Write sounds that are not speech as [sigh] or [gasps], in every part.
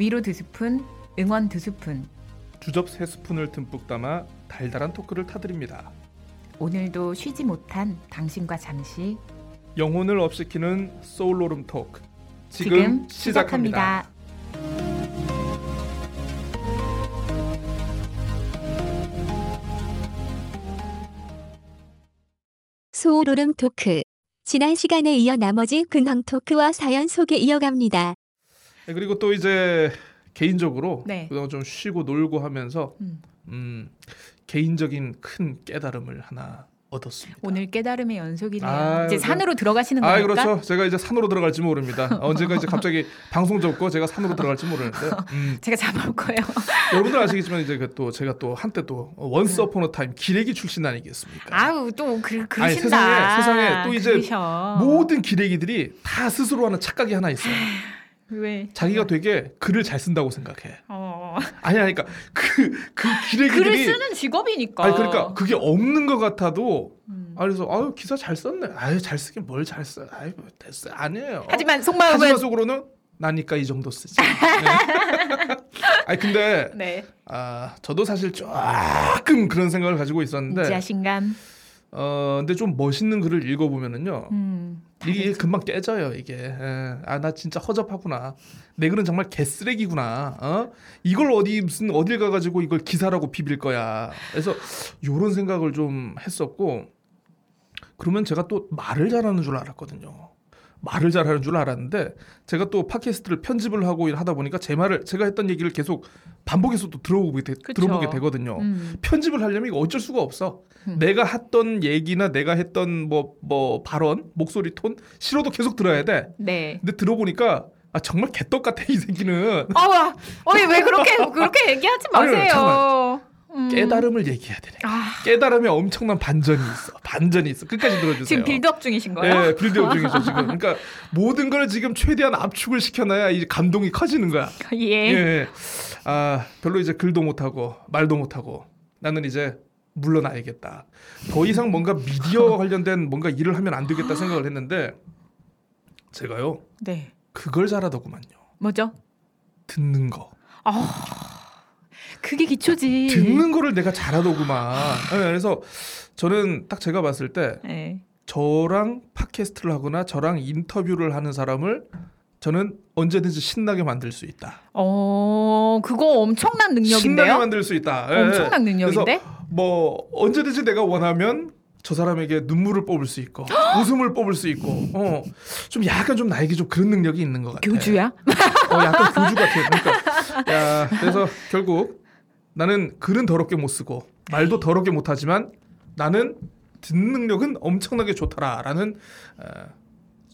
위로 두 스푼, 응원 두 스푼. 주접 세 스푼을 듬뿍 담아 달달한 토크를 타드립니다. 오늘도 쉬지 못한 당신과 잠시 영혼을 up시키는 소울로름 토크 지금, 지금 시작합니다. 시작합니다. 소오로름 토크. 지난 시간에 이어 나머지 근황 토크와 사연 소개 이어갑니다. 네, 그리고 또 이제 개인적으로 네. 그동안 좀 쉬고 놀고 하면서 음. 음, 개인적인 큰 깨달음을 하나 얻었습니다. 오늘 깨달음의 연속이네요. 아유, 이제 그- 산으로 들어가시는 아 겁니까? 그렇죠. 제가 이제 산으로 들어갈지 모릅니다. [laughs] 언젠가 이제 갑자기 방송 접고 제가 산으로 들어갈지 모르는데 음, [laughs] 제가 잡아올 거예요. [laughs] 여러분들 아시겠지만 이제 그또 제가 또 한때 또 once upon a time 기레기 출신 아니겠습니까? 아우 또 그, 그러신다. 아니, 세상에- 세상에 또 이제 그러셔. 모든 기레기들이 다 스스로 하는 착각이 하나 있어요. 왜 자기가 되게 글을 잘 쓴다고 생각해. 어. 아니 아니까 그그 글을 기레기들이 쓰는 직업이니까. 아니 그러니까 그게 없는 것 같아도 음. 아 그래서 아유 기사 잘 썼네. 아유 잘 쓰긴 뭘 잘 써. 아유 뭐 됐어 아니에요. 하지만 속마음은 하지만 속으로는 나니까 이 정도 쓰지. [laughs] 네. 아니 근데 네. 아 저도 사실 조금 그런 생각을 가지고 있었는데 자신감. 어 근데 좀 멋있는 글을 읽어보면은요 음. 이게 금방 깨져요 이게. 아 나 진짜 허접하구나. 내 글은 정말 개쓰레기구나. 어? 이걸 어디 무슨 어딜 가가지고 이걸 기사라고 비빌 거야. 그래서 요런 생각을 좀 했었고 그러면 제가 또 말을 잘하는 줄 알았거든요 말을 잘하는 줄 알았는데 제가 또 팟캐스트를 편집을 하고 하다 보니까 제 말을 제가 했던 얘기를 계속 반복해서 또 들어보게 되, 그쵸. 들어보게 되거든요 음. 편집을 하려면 이거 어쩔 수가 없어. 음. 내가 했던 얘기나 내가 했던 뭐뭐 발언, 목소리 톤 싫어도 계속 들어야 돼. 네. 근데 들어보니까 아 정말 개떡 같아 이 새끼는 아와. 어이 왜 그렇게 그렇게 얘기하지 [laughs] 아니, 마세요. 음. 깨달음을 얘기해야 되네. 아, 깨달음에 엄청난 반전이 있어. 반전이 있어. 끝까지 들어주세요. 지금 build up 중이신 거예요? 예, build up 중이죠 지금. 그러니까 모든 걸 지금 최대한 압축을 시켜놔야 이 감동이 커지는 거야. [laughs] 예. 예. 아 별로 이제 글도 못하고 말도 못하고 나는 이제 물러나야겠다. 더 이상 뭔가 미디어 [laughs] 관련된 뭔가 일을 하면 안 되겠다 생각을 했는데 제가요 네. 그걸 잘하더구만요. 뭐죠? 듣는 거. 그게 기초지. 듣는 거를 내가 잘하더구만. 예, 그래서 저는 딱 제가 봤을 때 네. 저랑 팟캐스트를 하거나 저랑 인터뷰를 하는 사람을 저는 언제든지 신나게 만들 수 있다. 어, 그거 엄청난 신나게 능력인데요? 만들 수 있다. 예, 엄청난 능력인데? 뭐 언제든지 내가 원하면 저 사람에게 눈물을 뽑을 수 있고 [gasps] 웃음을 뽑을 수 있고 어 좀 약간 좀 나에게 좀 그런 능력이 있는 것 같아. 교주야? 어 약간 교주 같아. 그러니까 야 그래서 [laughs] 결국 나는 글은 더럽게 못 쓰고 말도 더럽게 못 하지만 나는 듣는 능력은 엄청나게 좋다라라는 어,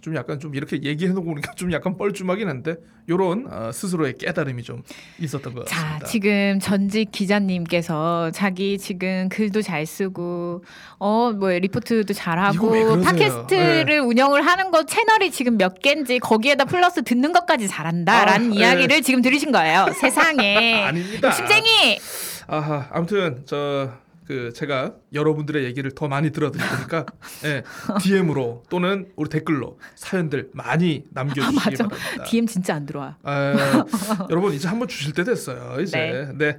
좀 약간 좀 이렇게 얘기해 놓고 보니까 좀 약간 뻘쭘하긴 한데 요런 어, 스스로의 깨달음이 좀 있었던 것 자, 같습니다. 지금 전직 기자님께서 자기 지금 글도 잘 쓰고 어 뭐 리포트도 잘하고 그러세요? 네. 팟캐스트를 운영을 하는 거 채널이 지금 몇 개인지 거기에다 플러스 듣는 것까지 잘한다라는 아, 이야기를 지금 들으신 거예요. [laughs] 세상에 아닙니다. 욕심쟁이. 아하 아무튼 저 그 제가 여러분들의 얘기를 더 많이 들어드릴 테니까 [laughs] 예, DM으로 또는 우리 댓글로 사연들 많이 남겨주시기 맞아. 바랍니다. DM 진짜 안 들어와. 아, [laughs] 여러분 이제 한번 주실 때 됐어요. 이제 네.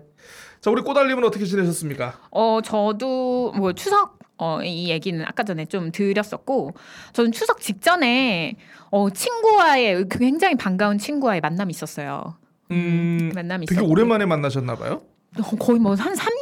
자 우리 꼬달님은 어떻게 지내셨습니까? 어 저도 뭐 추석 어, 이 얘기는 아까 전에 좀 드렸었고 저는 추석 직전에 어, 친구와의 굉장히 반가운 친구와의 만남이 있었어요. 음, 만남이 되게 있었고 오랜만에 만나셨나 봐요. 어, 거의 뭐 한 3년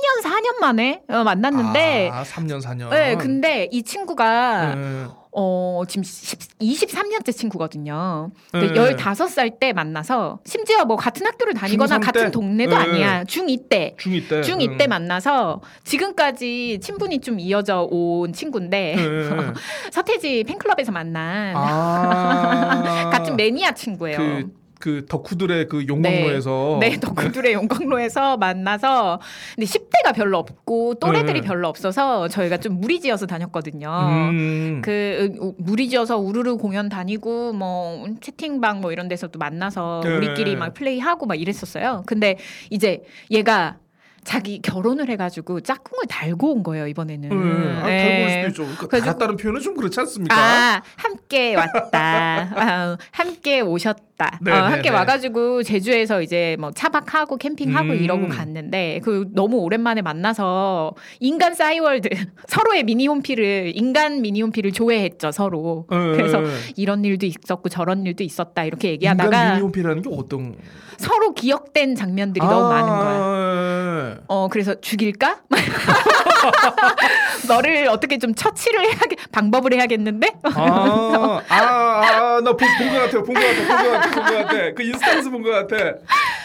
4년 만에 어, 만났는데 아, 3년 4년. 네, 근데 이 친구가 네. 어, 지금 10, 23년째 친구거든요. 네. 15살 때 만나서 심지어 뭐 같은 학교를 다니거나 중3 때? 같은 동네도 네. 아니야. 중2 때. 중2 때. 중2 때 만나서 지금까지 친분이 좀 이어져 온 친구인데 네. [laughs] 서태지 팬클럽에서 만난 아. [laughs] 같은 매니아 친구예요. 그, 그 덕후들의 그 용광로에서 네, 덕후들의 용광로에서 만나서 근데 10대가 별로 없고 또래들이 네. 별로 없어서 저희가 좀 무리지어서 다녔거든요. 음. 그 우- 무리지어서 우르르 공연 다니고 뭐 채팅방 뭐 이런 데서 또 만나서 네. 우리끼리 막 플레이하고 막 이랬었어요. 근데 이제 얘가 자기 결혼을 해가지고 짝꿍을 달고 온 거예요 이번에는. 네. 아, 네. 달고 올 수도 있죠. 그러니까 달았다는 표현은 좀 그렇지 않습니까? 아 함께 왔다. [laughs] 아, 함께 오셨다. 네, 어, 네, 함께 네. 와가지고 제주에서 이제 뭐 차박하고 캠핑하고 음. 이러고 갔는데 그 너무 오랜만에 만나서 인간 싸이월드 [laughs] 서로의 미니홈피를 인간 미니홈피를 조회했죠 서로. 그래서 예, 예. 이런 일도 있었고 저런 일도 있었다 이렇게 인간 얘기하다가 미니홈피라는 게 어떤 서로 기억된 장면들이 너무 많은 거야. 거야. 어 그래서 죽일까? [laughs] 너를 어떻게 좀 처치를 해야 방법을 해야겠는데? 아, 아, 아, 나본것 같아요. 본 것 같아. 본것 같아. 본것 같아. 그 인스타에서 본것 같아.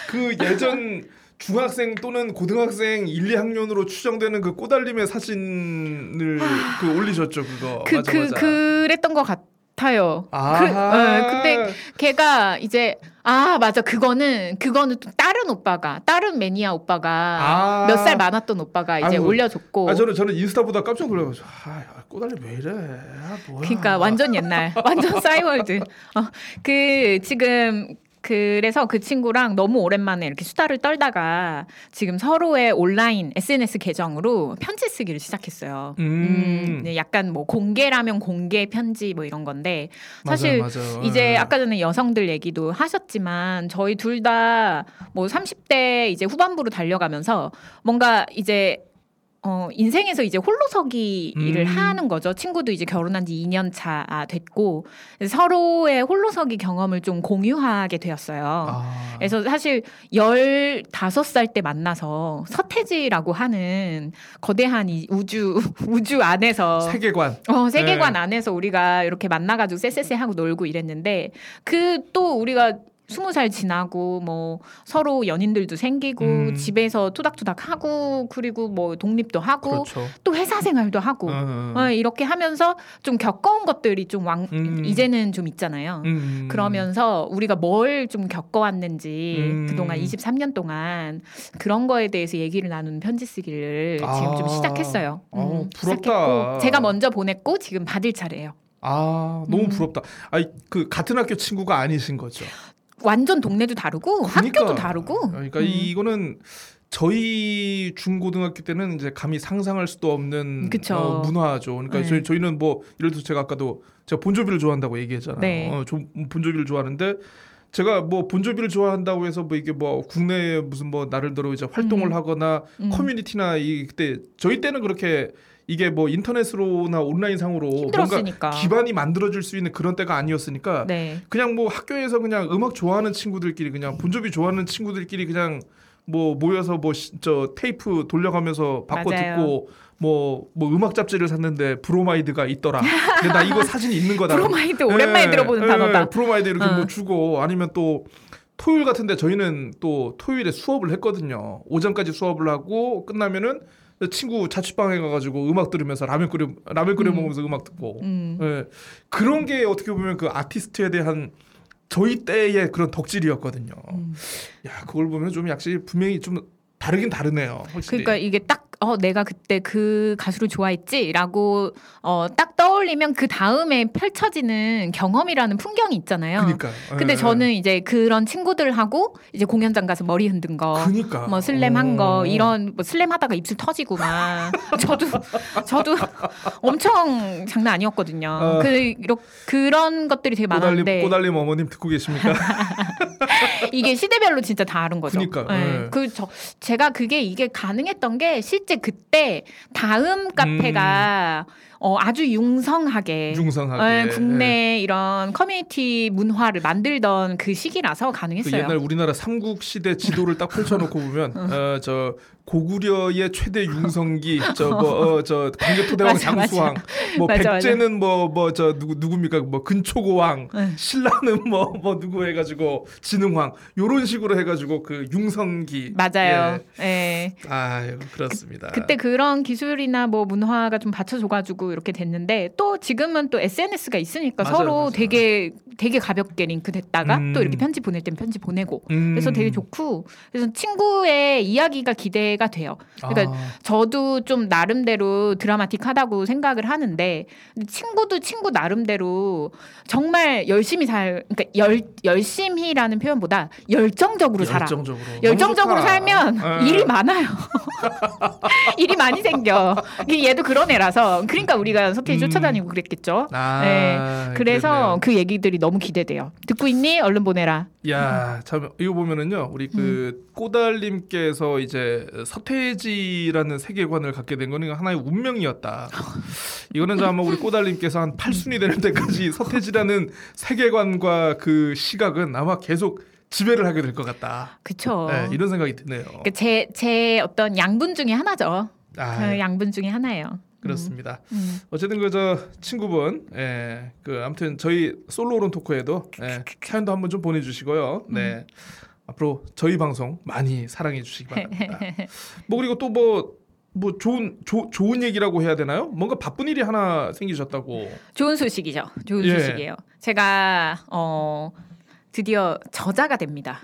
그 예전 중학생 또는 고등학생 1, 2학년으로 추정되는 그 꼬달림의 사진을 그 올리셨죠, 그거. 그, 맞아, 그, 맞아. 그랬던 것 같아 요. 아, 그, 어, 근데 걔가 이제 아 맞아 그거는 그거는 또 다른 오빠가 다른 매니아 오빠가 아. 몇살 많았던 오빠가 이제 아이고. 올려줬고 아 저는 저는 인스타보다 깜짝 놀라가지고 아, 야, 꼬달림 왜 이래? 아, 뭐야? 그러니까 완전 옛날 완전 싸이월드 어, 그 지금 그래서 그 친구랑 너무 오랜만에 이렇게 수다를 떨다가 지금 서로의 온라인 SNS 계정으로 편지 쓰기를 시작했어요. 음. 네, 약간 뭐 공개라면 공개 편지 뭐 이런 건데 사실 맞아, 맞아. 이제 예. 아까 전에 여성들 얘기도 하셨지만 저희 둘 다 뭐 30대 이제 후반부로 달려가면서 뭔가 이제 어 인생에서 이제 홀로서기를 음. 하는 거죠. 친구도 이제 결혼한 지 2년 차 아, 됐고 서로의 홀로서기 경험을 좀 공유하게 되었어요. 아. 그래서 사실 15살 때 만나서 서태지라고 하는 거대한 이 우주 [laughs] 우주 안에서 세계관. 어, 세계관 네. 안에서 우리가 이렇게 만나 가지고 쎄쎄쎄 하고 놀고 이랬는데 그 또 우리가 스무 살 지나고 뭐 서로 연인들도 생기고 음. 집에서 투닥투닥 하고 그리고 뭐 독립도 하고 그렇죠. 또 회사 생활도 하고 어, 어, 이렇게 하면서 좀 겪어온 것들이 좀 왕, 음. 이제는 좀 있잖아요. 음. 그러면서 우리가 뭘 좀 겪어왔는지 음. 그동안 23년 동안 그런 거에 대해서 얘기를 나누는 편지 쓰기를 지금 아. 좀 시작했어요. 음, 어, 부럽다. 시작했고 제가 먼저 보냈고 지금 받을 차례예요. 아 너무 음. 부럽다. 아니 그 같은 학교 친구가 아니신 거죠. 완전 동네도 다르고 그러니까. 학교도 다르고. 그러니까 음. 이거는 저희 중고등학교 때는 이제 감히 상상할 수도 없는. 어, 문화죠. 그러니까 네. 저희 저희는 뭐 예를 들어 제가 아까도 제가 본조비를 좋아한다고 얘기했잖아요. 네. 어, 좀 본조비를 좋아하는데 제가 뭐 본조비를 좋아한다고 해서 뭐 이게 뭐 국내에 무슨 뭐 나름대로 이제 활동을 음. 하거나 음. 커뮤니티나 이 그때 저희 때는 그렇게 이게 뭐 인터넷으로나 온라인 상으로 뭔가 힘들었으니까. 기반이 만들어질 수 있는 그런 때가 아니었으니까 네. 그냥 뭐 학교에서 그냥 음악 좋아하는 친구들끼리 그냥 본조비 좋아하는 친구들끼리 그냥 뭐 모여서 뭐 저 테이프 돌려가면서 바꿔 맞아요. 듣고 뭐 뭐 음악 잡지를 샀는데 브로마이드가 있더라. 근데 나 이거 사진 있는 거다. 브로마이드 오랜만에 예, 들어보는 예, 단어다. 브로마이드 이렇게 어. 뭐 주고 아니면 또 토요일 같은데 저희는 또 토요일에 수업을 했거든요. 오전까지 수업을 하고 끝나면은 친구 자취방에 가가지고 음악 들으면서 라면 끓여 라면 끓여 음. 먹으면서 음 악 듣고 음. 예. 그런 게 어떻게 보면 그 아티스트에 대한 저희 때의 그런 덕질이었거든요. 음. 야, 그걸 보면 좀 역시 분명히 좀 다르긴 다르네요. 확실히. 그러니까 이게 딱 어 내가 그때 그 가수를 좋아했지라고 어 딱 떠올리면 그 다음에 펼쳐지는 경험이라는 풍경이 있잖아요. 그러니까. 근데 예. 저는 이제 그런 친구들하고 이제 공연장 가서 머리 흔든 거, 그러니까. 뭐 슬램 한거 어. 이런 뭐 슬램 하다가 입술 터지고 막 저도 저도 엄청 장난 아니었거든요. 어. 그 이렇게 그런 것들이 되게 꼬달림 많았는데 꼬달림 어머님 듣고 계십니까? [laughs] [laughs] 이게 시대별로 진짜 다른 거죠. 그러니까, 예. 예. 그저 제가 그게 이게 가능했던 게 실제 그때 다음 카페가 어, 아주 융성하게 음. 융성하게. 예, 국내 이런 커뮤니티 문화를 만들던 그 시기라서 그 가능했어요. 옛날 우리나라 삼국 시대 지도를 딱 펼쳐놓고 보면 [laughs] 어, 저 고구려의 최대 융성기 [laughs] 저뭐저 광개토대왕 맞아, 맞아. 장수왕 뭐 맞아, 백제는 뭐 뭐 저 누구 누굽니까 뭐 근초고왕 네. 신라는 뭐 뭐 누구 해가지고 진흥왕 요런 식으로 해가지고 그 융성기 맞아요. 예. 예. 아 그렇습니다. 그때 그런 기술이나 뭐 문화가 좀 받쳐줘가지고 이렇게 됐는데 또 지금은 또 SNS가 있으니까 맞아요, 서로 맞아요. 되게 되게 가볍게 링크 됐다가 음. 또 이렇게 편지 보낼 땐 편지 보내고 음. 그래서 되게 좋고 그래서 친구의 이야기가 기대 가 돼요. 그러니까 아, 저도 좀 나름대로 드라마틱하다고 생각을 하는데 친구도 친구 나름대로 정말 열심히 살 그러니까 열 열심히라는 표현보다 열정적으로 살아. 열정적으로 열정적으로 좋다. 살면 예. 일이 많아요. 일이 많이 생겨. 얘도 그런 애라서 그러니까 우리가 서태지 음. 쫓아다니고 그랬겠죠. 아, 네. 그래서 그랬네요. 그 얘기들이 너무 기대돼요. 듣고 있니? 얼른 보내라. 야, 참 이거 보면은요. 우리 그 꼬달님께서 이제 서태지라는 세계관을 갖게 된 거는 하나의 운명이었다. [laughs] 이거는 저 아마 우리 꼬달님께서 한 8순위 되는 때까지 서태지라는 세계관과 그 시각은 아마 계속 지배를 하게 될 것 같다. 그쵸. 네, 이런 생각이 드네요. 그 제, 제 어떤 양분 중에 하나죠. 아, 그 양분 중에 하나예요. 그렇습니다. 음. 어쨌든 그 저 친구분, 예, 그 아무튼 저희 솔로론 토크에도 예, 사연도 한번 좀 보내주시고요. 네, 앞으로 저희 방송 많이 사랑해 주시기 바랍니다. [laughs] 뭐 그리고 또 뭐 뭐 좋은 조, 좋은 얘기라고 해야 되나요? 뭔가 바쁜 일이 하나 생기셨다고. 좋은 소식이죠. 좋은 예. 소식이에요. 제가 어 드디어 저자가 됩니다.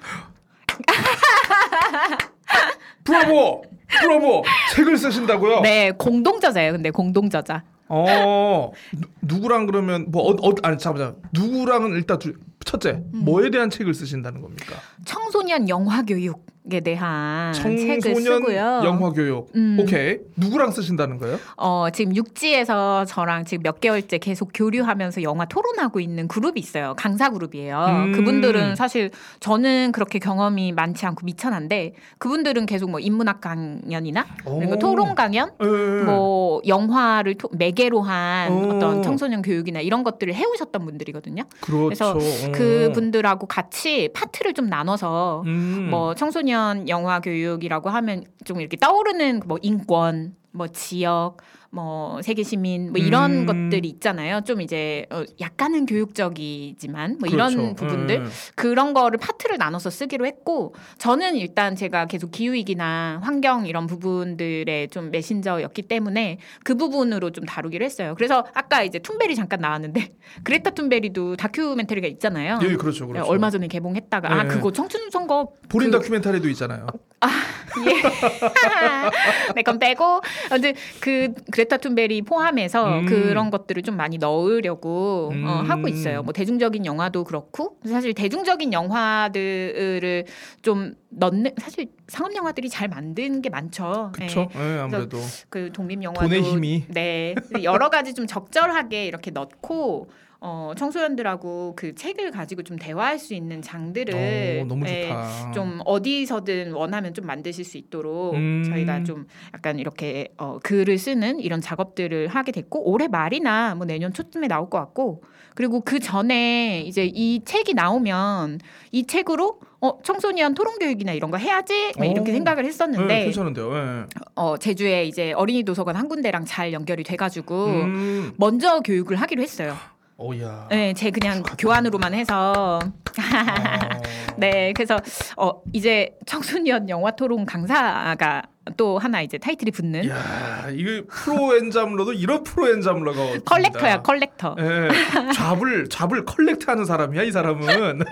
브라보, 브라보. 책을 쓰신다고요? 네, 공동 저자예요. 근데 공동 저자. 어, 누, 누구랑 그러면 뭐 어, 어 아니 잠깐만 누구랑은 일단 두, 첫째 음. 뭐에 대한 책을 쓰신다는 겁니까? 청소년 영화 교육 에 대한 책을 쓰고요. 영화 교육. 음. 오케이. 누구랑 쓰신다는 거예요? 어, 지금 육지에서 저랑 지금 몇 개월째 계속 교류하면서 영화 토론하고 있는 그룹이 있어요. 강사 그룹이에요. 음. 그분들은 사실 저는 그렇게 경험이 많지 않고 미천한데 그분들은 계속 뭐 인문학 강연이나 그리고 오. 토론 강연 예. 뭐 영화를 토- 매개로 한 오. 어떤 청소년 교육이나 이런 것들을 해오셨던 분들이거든요. 그렇죠. 그래서 어. 그 분들하고 같이 파트를 좀 나눠서 음. 뭐 청소년 영화 교육이라고 하면 좀 이렇게 떠오르는 뭐 인권, 뭐 지역, 뭐 세계 시민 뭐 이런 음. 것들이 있잖아요. 좀 이제 어, 약간은 교육적이지만 뭐 그렇죠. 이런 부분들 음. 그런 거를 파트를 나눠서 쓰기로 했고 저는 일단 제가 계속 기후 위기나 환경 이런 부분들의 좀 메신저였기 때문에 그 부분으로 좀 다루기로 했어요. 그래서 아까 이제 툰베리 잠깐 나왔는데 [laughs] 그레타 툰베리도 다큐멘터리가 있잖아요. 예, 그렇죠, 그렇죠. 얼마 전에 개봉했다가 아 네. 그거 청춘 선거 볼인 그- 다큐멘터리도 있잖아요. 예. [laughs] 네, 그건 빼고 아무튼 그 그레타 툰베리 포함해서 음. 그런 것들을 좀 많이 넣으려고 어, 음. 하고 있어요. 뭐 대중적인 영화도 그렇고 사실 대중적인 영화들을 좀 넣는 사실 상업 영화들이 잘 만든 게 많죠. 그렇죠. 네. 예, 아무래도 그 독립 영화도 돈의 힘이. 네 여러 가지 좀 적절하게 이렇게 넣고 어, 청소년들하고 그 책을 가지고 좀 대화할 수 있는 장들을 어, 너무 예, 좋다. 좀 어디서든 원하면 좀 만드실 수 있도록 음. 저희가 좀 약간 이렇게 어, 글을 쓰는 이런 작업들을 하게 됐고 올해 말이나 뭐 내년 초쯤에 나올 것 같고 그리고 그 전에 이제 이 책이 나오면 이 책으로 어, 청소년 토론 교육이나 이런 거 해야지 막 이렇게 오. 생각을 예, 했었는데 괜찮은데요. 예. 어, 제주에 이제 어린이 도서관 한 군데랑 잘 연결이 돼가지고 음. 먼저 교육을 하기로 했어요. 오야. 네, 제 그냥 교환으로만 해서 어. [laughs] 네, 그래서 어 이제 청소년 영화 토론 강사가 또 하나 이제 타이틀이 붙는 야, 이거 프로 N잡러도 이런 프로 N잡러가 없습니다. [laughs] collector야 collector. 예, job을 job을 collect하는 사람이야 이 사람은. [laughs]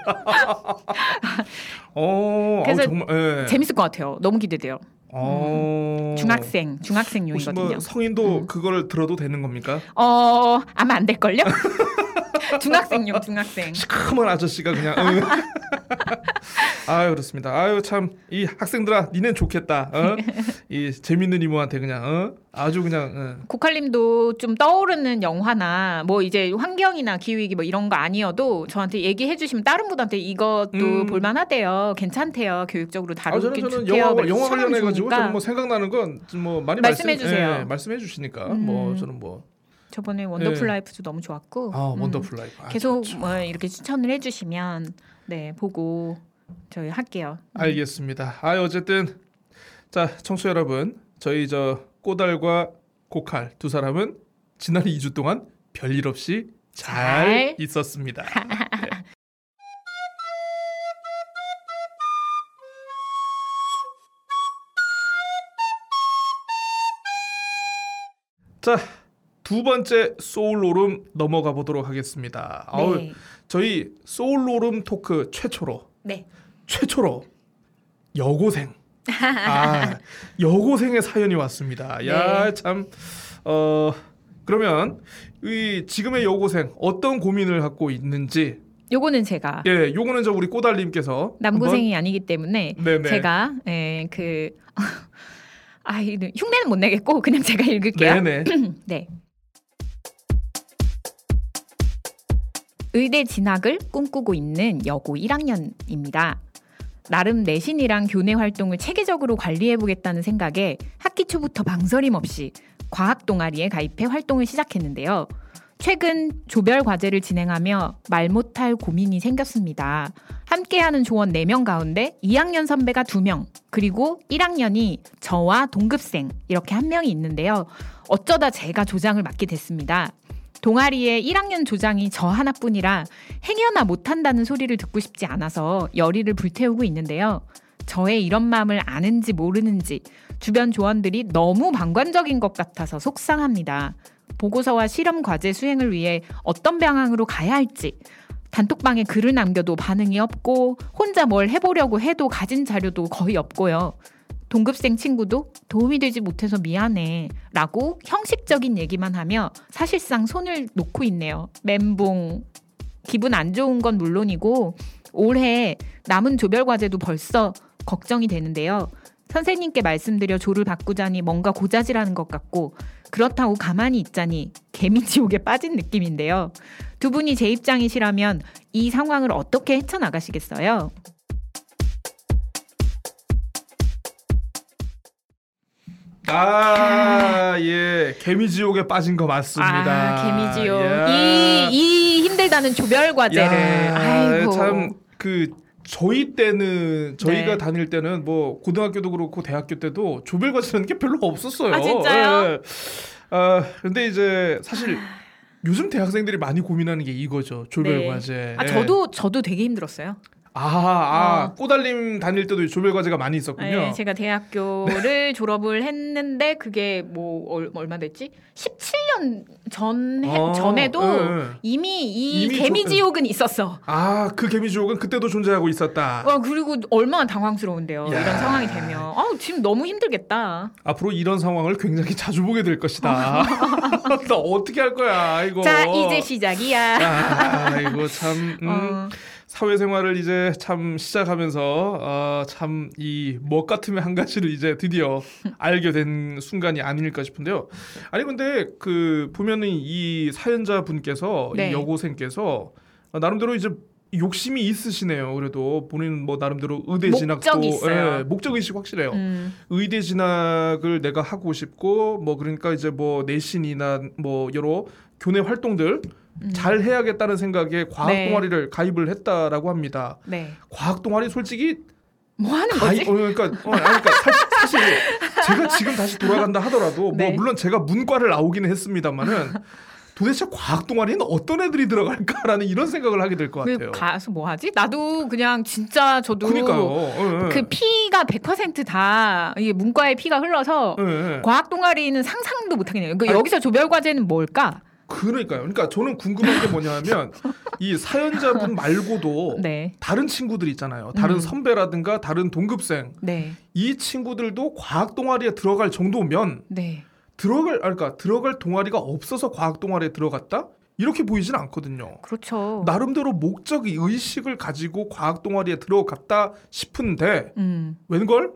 어, 그래서 아우, 정말 예. 재밌을 것 같아요. 너무 기대돼요. 어. 중학생 중학생 혹시 용이거든요. 뭐 성인도 음. 그거를 들어도 되는 겁니까? 어 아마 안 될 걸요? [laughs] 중학생용 중학생. 시커먼 아저씨가 그냥. 응. [laughs] 아유 그렇습니다. 아유 참 이 학생들아, 니넨 좋겠다. 어? 이 재밌는 이모한테 그냥 어? 아주 그냥. 어. 고칼님도 좀 떠오르는 영화나 뭐 이제 환경이나 기후위기 뭐 이런 거 아니어도 저한테 얘기해 주시면 다른 분한테 이것도 음. 볼만하대요. 괜찮대요. 교육적으로 아 다루기 좋대요. 영화 막 영화 관련해 가지고 뭐 생각나는 건 뭐 많이 말씀해 말씀, 주세요. 예, 말씀해 주시니까 음. 뭐 저는 뭐 저번에 Wonderful 예. Life도 너무 좋았고 아, 음. Wonderful Life. 아, 계속 좋죠. 뭐 이렇게 추천을 해주시면 네 보고 저희 할게요. 알겠습니다. 아 어쨌든 자 청취 자 여러분 저희 저 꼬달과 고칼 두 사람은 지난 2주 동안 별일 없이 잘, 잘. 있었습니다. 네. [laughs] 자. 두 번째 소울로름 넘어가 보도록 하겠습니다. 아우, 네. 저희 소울로름 토크 최초로 네. 최초로 여고생. [laughs] 아, 여고생의 사연이 왔습니다. 네. 야, 참, 어, 그러면, 이, 지금의 여고생, 어떤 고민을 갖고 있는지, 요거는 제가 예, 요거는 저 우리 꼬달님께서. 남고생이 아니기 때문에 한번- 네네. 제가 예, 그 [laughs] 아, 흉내는 못 내겠고 그냥 제가 읽을게요. 네네. [clears throat] 네. 의대 진학을 꿈꾸고 있는 여고 1학년입니다. 나름 내신이랑 교내 활동을 체계적으로 관리해보겠다는 생각에 학기 초부터 망설임 없이 과학 동아리에 가입해 활동을 시작했는데요. 최근 조별 과제를 진행하며 말 못할 고민이 생겼습니다. 함께하는 조원 4명 가운데 2학년 선배가 2명, 그리고 1학년이 저와 동급생 이렇게 한 명이 있는데요. 어쩌다 제가 조장을 맡게 됐습니다. 동아리에 1학년 조장이 저 하나뿐이라 행여나 못한다는 소리를 듣고 싶지 않아서 열의를 불태우고 있는데요. 저의 이런 마음을 아는지 모르는지 주변 조원들이 너무 방관적인 것 같아서 속상합니다. 보고서와 실험 과제 수행을 위해 어떤 방향으로 가야 할지 단톡방에 글을 남겨도 반응이 없고 혼자 뭘 해보려고 해도 가진 자료도 거의 없고요. 동급생 친구도 도움이 되지 못해서 미안해 라고 형식적인 얘기만 하며 사실상 손을 놓고 있네요. 멘붕. 기분 안 좋은 건 물론이고 올해 남은 조별 과제도 벌써 걱정이 되는데요. 선생님께 말씀드려 조를 바꾸자니 뭔가 고자질하는 것 같고 그렇다고 가만히 있자니 개미지옥에 빠진 느낌인데요. 두 분이 제 입장이시라면 이 상황을 어떻게 헤쳐나가시겠어요? 아, 예. 개미지옥에 빠진 거 맞습니다. 아, 개미지옥. 야. 이, 이 힘들다는 조별 과제를. 야, 아이고. 참 그 저희 때는 저희가 네. 다닐 때는 뭐 고등학교도 그렇고 대학교 때도 조별 과제라는 게 별로 없었어요. 아, 진짜요? 예. 아 근데 이제 사실 요즘 대학생들이 많이 고민하는 게 이거죠 조별 네. 과제. 아, 예. 저도, 저도 되게 힘들었어요. 아, 아 어. 꼬달림 다닐 때도 조별 과제가 많이 있었군요. 네, 제가 대학교를 졸업을 했는데 그게 뭐 얼, 얼마 됐지? 17년 전 해- 어, 전에도 예, 예. 이미 이 이미 개미지옥은 있었어. 아, 그 개미 지옥은 그때도 존재하고 있었다. 와 그리고 얼마나 당황스러운데요. 야. 이런 상황이 되면 아 지금 너무 힘들겠다. 앞으로 이런 상황을 굉장히 자주 보게 될 것이다. [laughs] 나 어떻게 할 거야, 이거. 자 이제 시작이야. 아, 이거 참 음, 어, 사회생활을 이제 참 시작하면서 어, 참이멋 같으면 한 가지를 이제 드디어 알게 된 순간이 아닐까 싶은데요. 아니 근데 그 보면은 이 사연자 분께서 네. 이 여고생께서 나름대로 이제 욕심이 있으시네요. 그래도 본인 뭐 나름대로 의대 진학도 있어요. 예, 목적 의식 확실해요. 음, 의대 진학을 내가 하고 싶고 뭐 그러니까 이제 뭐 내신이나 뭐 여러 교내 활동들 음. 잘 해야겠다는 생각에 과학 네. 동아리를 가입을 했다라고 합니다. 네. 과학 동아리 솔직히 뭐 하는 가입 거지? 어, 그러니까 어, 그러니까 사, 실 제가 지금 다시 돌아간다 하더라도 네. 뭐 물론 제가 문과를 나오기는 했습니다만은 도대체 과학 동아리는 어떤 애들이 들어갈까라는 이런 생각을 하게 될것그 같아요. 가서 뭐 하지? 나도 그냥 진짜 저도 그러니까요. 어, 어. 그 피가 100%다 이게 문과의 피가 흘러서. 과학 동아리는 상상도 못 하겠네요. 그 아니, 여기서 조별 과제는 뭘까? 그러니까요. 그러니까 저는 궁금한 게 뭐냐면 이 사연자분 [laughs] 말고도 네. 다른 친구들 있잖아요. 다른 음. 선배라든가 다른 동급생 네. 이 친구들도 과학 동아리에 들어갈 정도면 네. 들어갈 아, 그러니까 들어갈 동아리가 없어서 과학 동아리에 들어갔다 이렇게 보이진 않거든요. 그렇죠. 나름대로 목적의 의식을 가지고 과학 동아리에 들어갔다 싶은데 음. 웬걸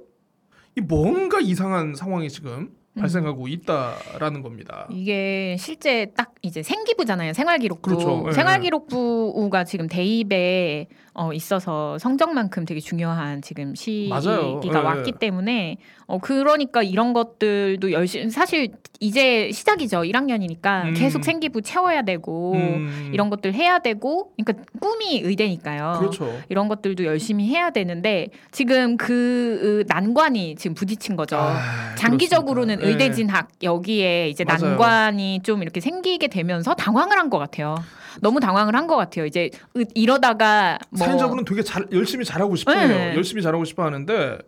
이 뭔가 이상한 상황이 지금 발생하고 있다라는 겁니다. 이게 실제 딱 이제 생기부잖아요. 생활기록부. 그렇죠. 예, 생활기록부가 지금 대입에 어, 있어서 성적만큼 되게 중요한 지금. 시기가 예, 왔기 예. 때문에 어, 그러니까 이런 것들도 열심히 사실 이제 시작이죠. 1학년이니까 음. 계속 생기부 채워야 되고 음, 이런 것들 해야 되고 그러니까 꿈이 의대니까요. 그렇죠. 이런 것들도 열심히 해야 되는데 지금 그 난관이 지금 부딪힌 거죠. 아, 장기적으로는 그렇습니다. 의대 예. 진학 여기에 이제 맞아요. 난관이 좀 이렇게 생기게 되면서 당황을 한 것 같아요. 너무 당황을 한 것 같아요. 이제 의- 이러다가 뭐 사연자분은 되게 잘 열심히 잘하고 싶어해요. 네. 열심히 잘하고 싶어 하는데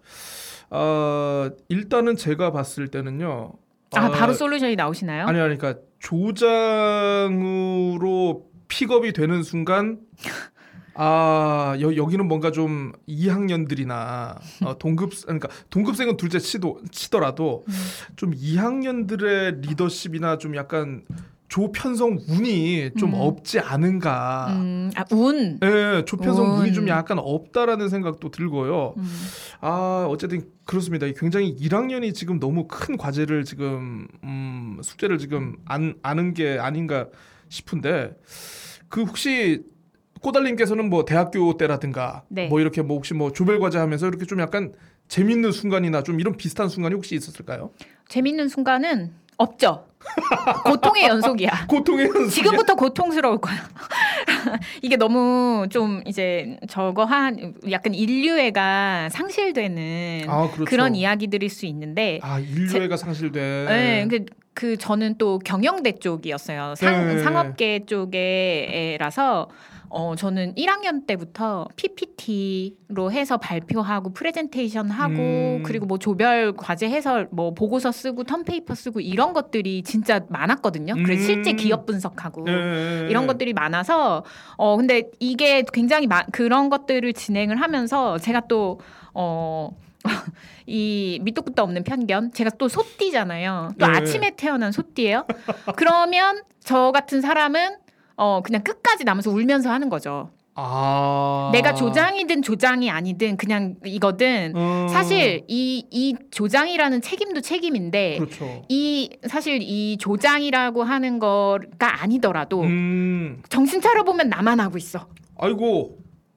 어, 일단은 제가 봤을 때는요. 아 어, 바로 솔루션이 나오시나요? 아니 아니 그러니까 조장으로 픽업이 되는 순간 아 여, 여기는 뭔가 좀 2학년들이나 어, [laughs] 동급 그러니까 동급생은 둘째 치도 치더라도 음. 좀 2학년들의 리더십이나 좀 약간 조편성 운이 좀 음. 없지 않은가. 음, 아, 운. 예, 조편성 운. 운이 좀 약간 없다라는 생각도 들고요. 음. 아, 어쨌든 그렇습니다. 굉장히 1학년이 지금 너무 큰 과제를 지금 음, 숙제를 지금 안 아는 게 아닌가 싶은데 그 혹시 꼬달님께서는 뭐 대학교 때라든가 네. 뭐 이렇게 뭐 혹시 뭐 조별 과제 하면서 이렇게 좀 약간 재밌는 순간이나 좀 이런 비슷한 순간이 혹시 있었을까요? 재밌는 순간은 없죠. [laughs] 고통의 연속이야. 고통의 연속. 지금부터 고통스러울 거야. [laughs] 이게 너무 좀 이제 저거 한 약간 인류애가 상실되는 아, 그렇죠. 그런 이야기들일 수 있는데 아 인류애가 상실돼. 네, 그, 그 저는 또 경영대 쪽이었어요. 상, 네. 상업계 쪽에라서 어 저는 1학년 때부터 PPT로 해서 발표하고 프레젠테이션 하고 음. 그리고 뭐 조별 과제 해서 뭐 보고서 쓰고 term paper 쓰고 이런 것들이 진짜 많았거든요. 그래서 음. 실제 기업 분석하고 네. 이런 것들이 많아서 어 근데 이게 굉장히 마, 그런 것들을 진행을 하면서 제가 또 어. [laughs] 이 밑도 끝도 없는 편견. 제가 또 소띠잖아요. 또 네. 아침에 태어난 소띠예요. 그러면 저 같은 사람은 어 그냥 끝까지 남아서 울면서 하는 거죠. 아. 내가 조장이든 조장이 아니든 그냥 이거든. 어. 사실 이 이 조장이라는 책임도 책임인데 그렇죠. 이 사실 이 조장이라고 하는 거가 아니더라도 음. 정신 차려 보면 나만 하고 있어. 아이고.